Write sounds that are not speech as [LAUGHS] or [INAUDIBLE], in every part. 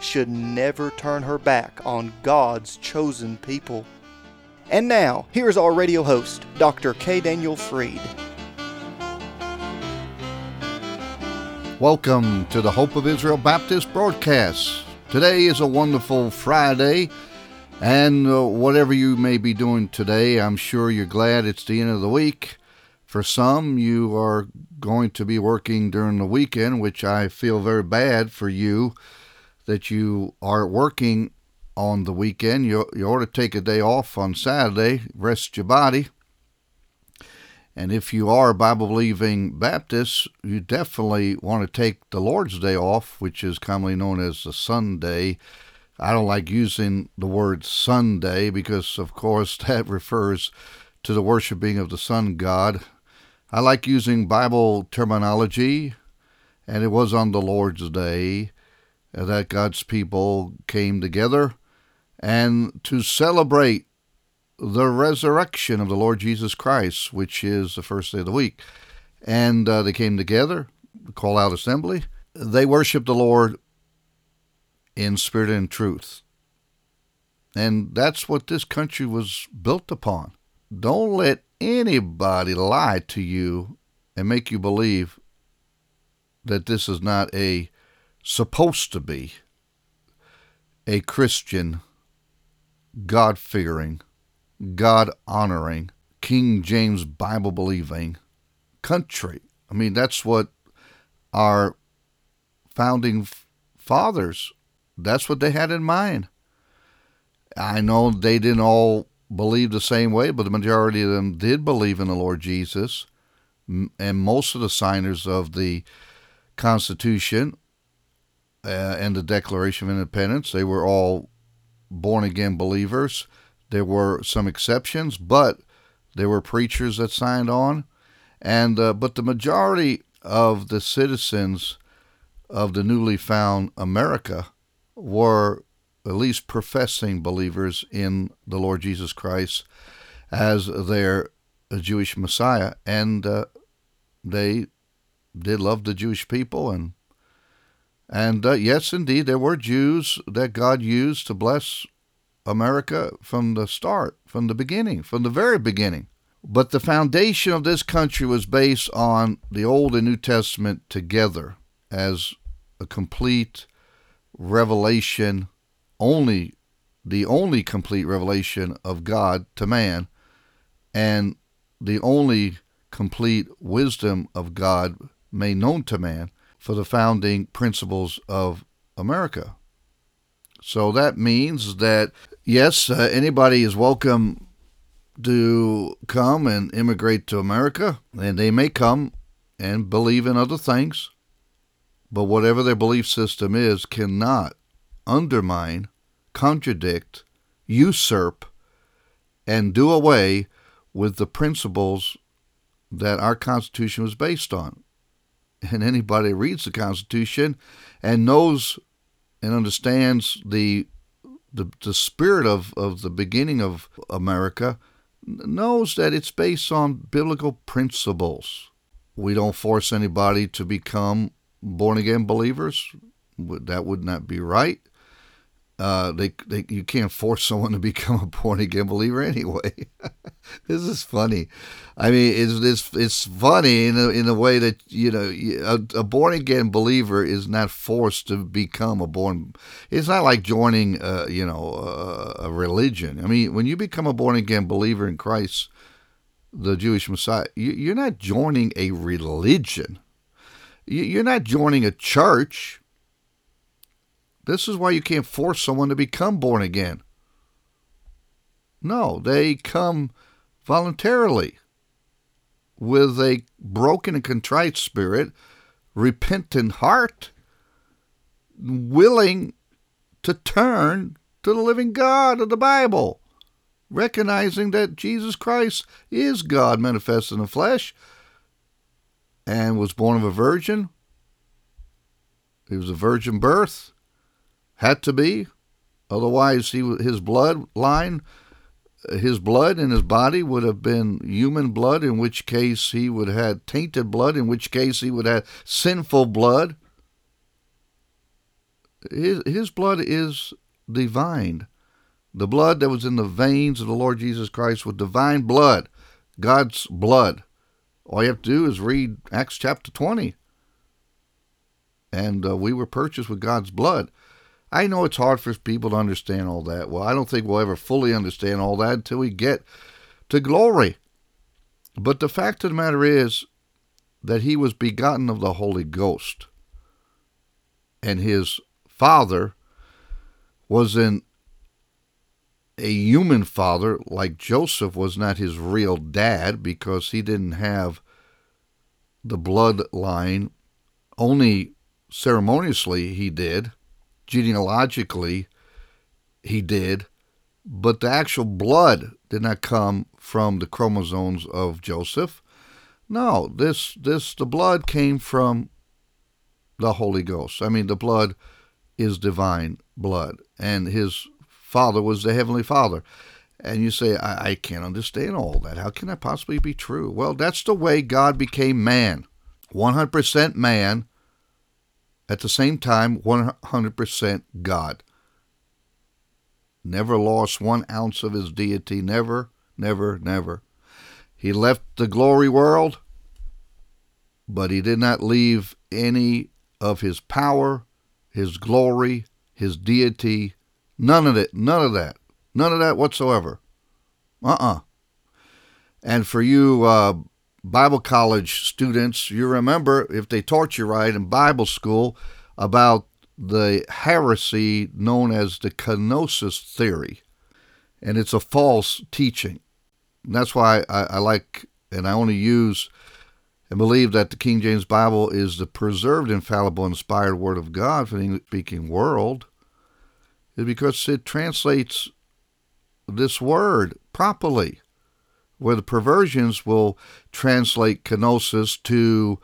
should never turn her back on God's chosen people. And now, here's our radio host, Dr. K. Daniel Freed. Welcome to the Hope of Israel Baptist broadcast. Today is a wonderful Friday, and uh, whatever you may be doing today, I'm sure you're glad it's the end of the week. For some, you are going to be working during the weekend, which I feel very bad for you that you are working on the weekend. You, you ought to take a day off on Saturday, rest your body. And if you are a Bible believing Baptist, you definitely want to take the Lord's Day off, which is commonly known as the Sunday. I don't like using the word Sunday because, of course, [LAUGHS] that refers to the worshiping of the sun god. I like using Bible terminology, and it was on the Lord's Day that God's people came together and to celebrate the resurrection of the Lord Jesus Christ, which is the first day of the week. And uh, they came together, call out assembly. They worshiped the Lord in spirit and truth. And that's what this country was built upon. Don't let anybody lie to you and make you believe that this is not a supposed to be a Christian, God fearing, God honoring, King James Bible believing country. I mean, that's what our founding fathers, that's what they had in mind. I know they didn't all believe the same way, but the majority of them did believe in the Lord Jesus. And most of the signers of the Constitution uh, and the Declaration of Independence. They were all born again believers. There were some exceptions, but there were preachers that signed on, and uh, but the majority of the citizens of the newly found America were at least professing believers in the Lord Jesus Christ as their Jewish Messiah, and uh, they did love the Jewish people and and uh, yes, indeed, there were Jews that God used to bless America from the start, from the beginning, from the very beginning. But the foundation of this country was based on the Old and New Testament together as a complete revelation, only the only complete revelation of God to man, and the only complete wisdom of God made known to man for the founding principles of America. So that means that, yes, uh, anybody is welcome to come and immigrate to America, and they may come and believe in other things, but whatever their belief system is cannot undermine, contradict, usurp, and do away with the principles that our Constitution was based on and anybody reads the Constitution and knows and understands the the, the spirit of, of the beginning of America knows that it's based on biblical principles. We don't force anybody to become born again believers. That would not be right. Uh, they, they, you can't force someone to become a born again believer anyway. [LAUGHS] this is funny. I mean, it's it's it's funny in a, in a way that you know a, a born again believer is not forced to become a born. It's not like joining, uh, you know, a, a religion. I mean, when you become a born again believer in Christ, the Jewish Messiah, you, you're not joining a religion. You're not joining a church this is why you can't force someone to become born again. No, they come voluntarily with a broken and contrite spirit, repentant heart, willing to turn to the living God of the Bible. recognizing that Jesus Christ is God manifest in the flesh and was born of a virgin. He was a virgin birth, had to be. Otherwise, he his bloodline, his blood in his body would have been human blood, in which case he would have had tainted blood, in which case he would have sinful blood. His, his blood is divine. The blood that was in the veins of the Lord Jesus Christ was divine blood, God's blood. All you have to do is read Acts chapter 20. And uh, we were purchased with God's blood. I know it's hard for people to understand all that. Well, I don't think we'll ever fully understand all that until we get to glory. But the fact of the matter is that he was begotten of the Holy Ghost. And his father was in a human father like Joseph was not his real dad because he didn't have the bloodline. Only ceremoniously he did, genealogically he did, but the actual blood did not come from the chromosomes of Joseph. No, this this the blood came from the Holy Ghost. I mean, the blood is divine blood, and his Father was the Heavenly Father. And you say, I, I can't understand all that. How can that possibly be true? Well, that's the way God became man 100% man, at the same time, 100% God. Never lost one ounce of his deity. Never, never, never. He left the glory world, but he did not leave any of his power, his glory, his deity, None of it. None of that. None of that whatsoever. Uh uh And for you uh, Bible college students, you remember, if they taught you right in Bible school, about the heresy known as the kenosis theory. And it's a false teaching. And that's why I, I like, and I only use and believe that the King James Bible is the preserved, infallible, inspired Word of God for the English speaking world is because it translates this word properly, where the perversions will translate kenosis to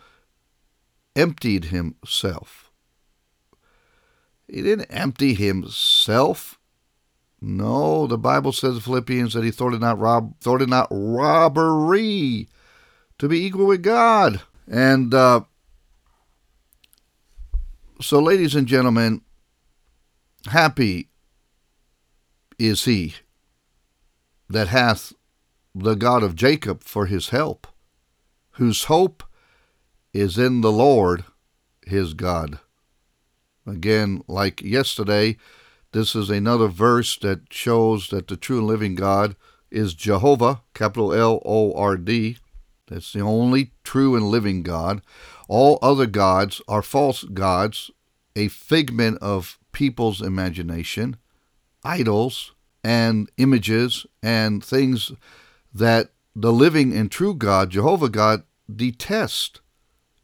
emptied himself. He didn't empty himself. No, the Bible says in Philippians that he thought it not rob thought it not robbery to be equal with God. And uh, so, ladies and gentlemen, Happy is he that hath the God of Jacob for his help, whose hope is in the Lord his God. Again, like yesterday, this is another verse that shows that the true and living God is Jehovah, capital L O R D. That's the only true and living God. All other gods are false gods, a figment of people's imagination, idols, and images, and things that the living and true God, Jehovah God, detests,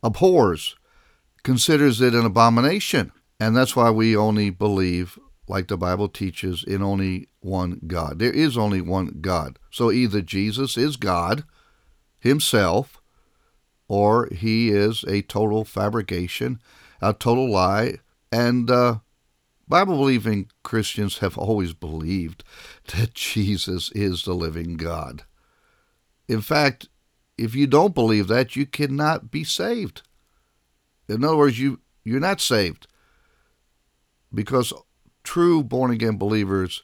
abhors, considers it an abomination. And that's why we only believe, like the Bible teaches, in only one God. There is only one God. So either Jesus is God himself, or he is a total fabrication, a total lie, and uh, Bible believing Christians have always believed [LAUGHS] that Jesus is the living God. In fact, if you don't believe that, you cannot be saved. In other words, you, you're not saved. Because true born again believers,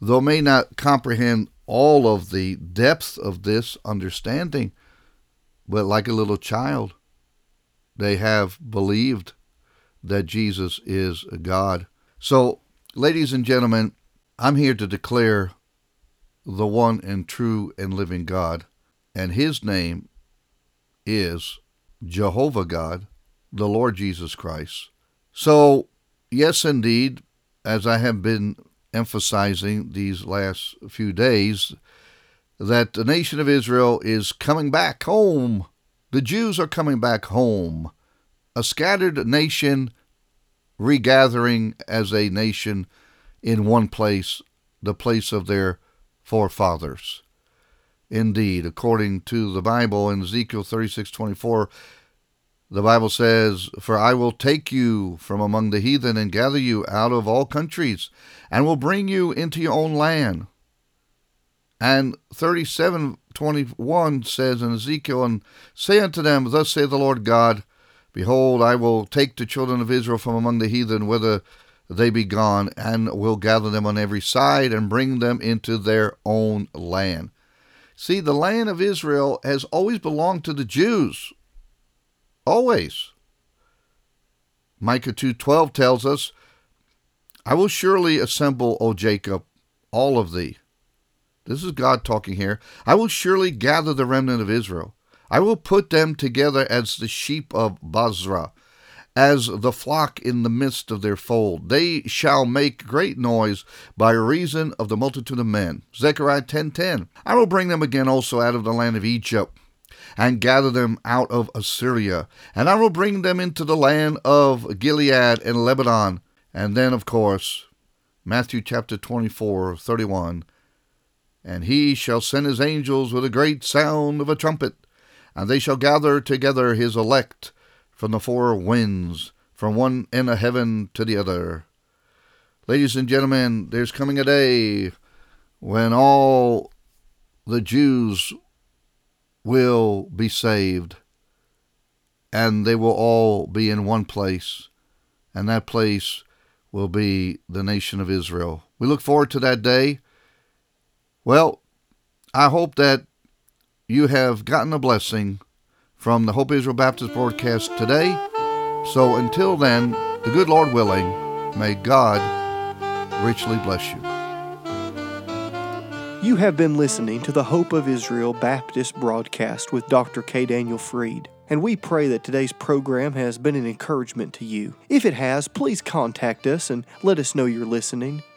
though may not comprehend all of the depth of this understanding, but like a little child, they have believed that Jesus is God so, ladies and gentlemen, I'm here to declare the one and true and living God, and his name is Jehovah God, the Lord Jesus Christ. So, yes, indeed, as I have been emphasizing these last few days, that the nation of Israel is coming back home. The Jews are coming back home. A scattered nation regathering as a nation in one place, the place of their forefathers. Indeed, according to the Bible in Ezekiel 36:24, the Bible says, For I will take you from among the heathen and gather you out of all countries, and will bring you into your own land. And 37:21 says in Ezekiel, And say unto them, Thus saith the Lord God, Behold, I will take the children of Israel from among the heathen, whither they be gone, and will gather them on every side, and bring them into their own land. See, the land of Israel has always belonged to the Jews. Always. Micah 2:12 tells us, I will surely assemble, O Jacob, all of thee. This is God talking here. I will surely gather the remnant of Israel. I will put them together as the sheep of Bozrah, as the flock in the midst of their fold. They shall make great noise by reason of the multitude of men. Zechariah 10:10. I will bring them again also out of the land of Egypt and gather them out of Assyria, and I will bring them into the land of Gilead and Lebanon. And then of course, Matthew chapter 24, 31. And he shall send his angels with a great sound of a trumpet, and they shall gather together his elect from the four winds, from one end of heaven to the other. Ladies and gentlemen, there's coming a day when all the Jews will be saved, and they will all be in one place, and that place will be the nation of Israel. We look forward to that day. Well, I hope that you have gotten a blessing from the Hope Israel Baptist broadcast today. So until then, the good Lord willing, may God richly bless you. You have been listening to the Hope of Israel Baptist broadcast with Dr. K. Daniel Freed, and we pray that today's program has been an encouragement to you. If it has, please contact us and let us know you're listening.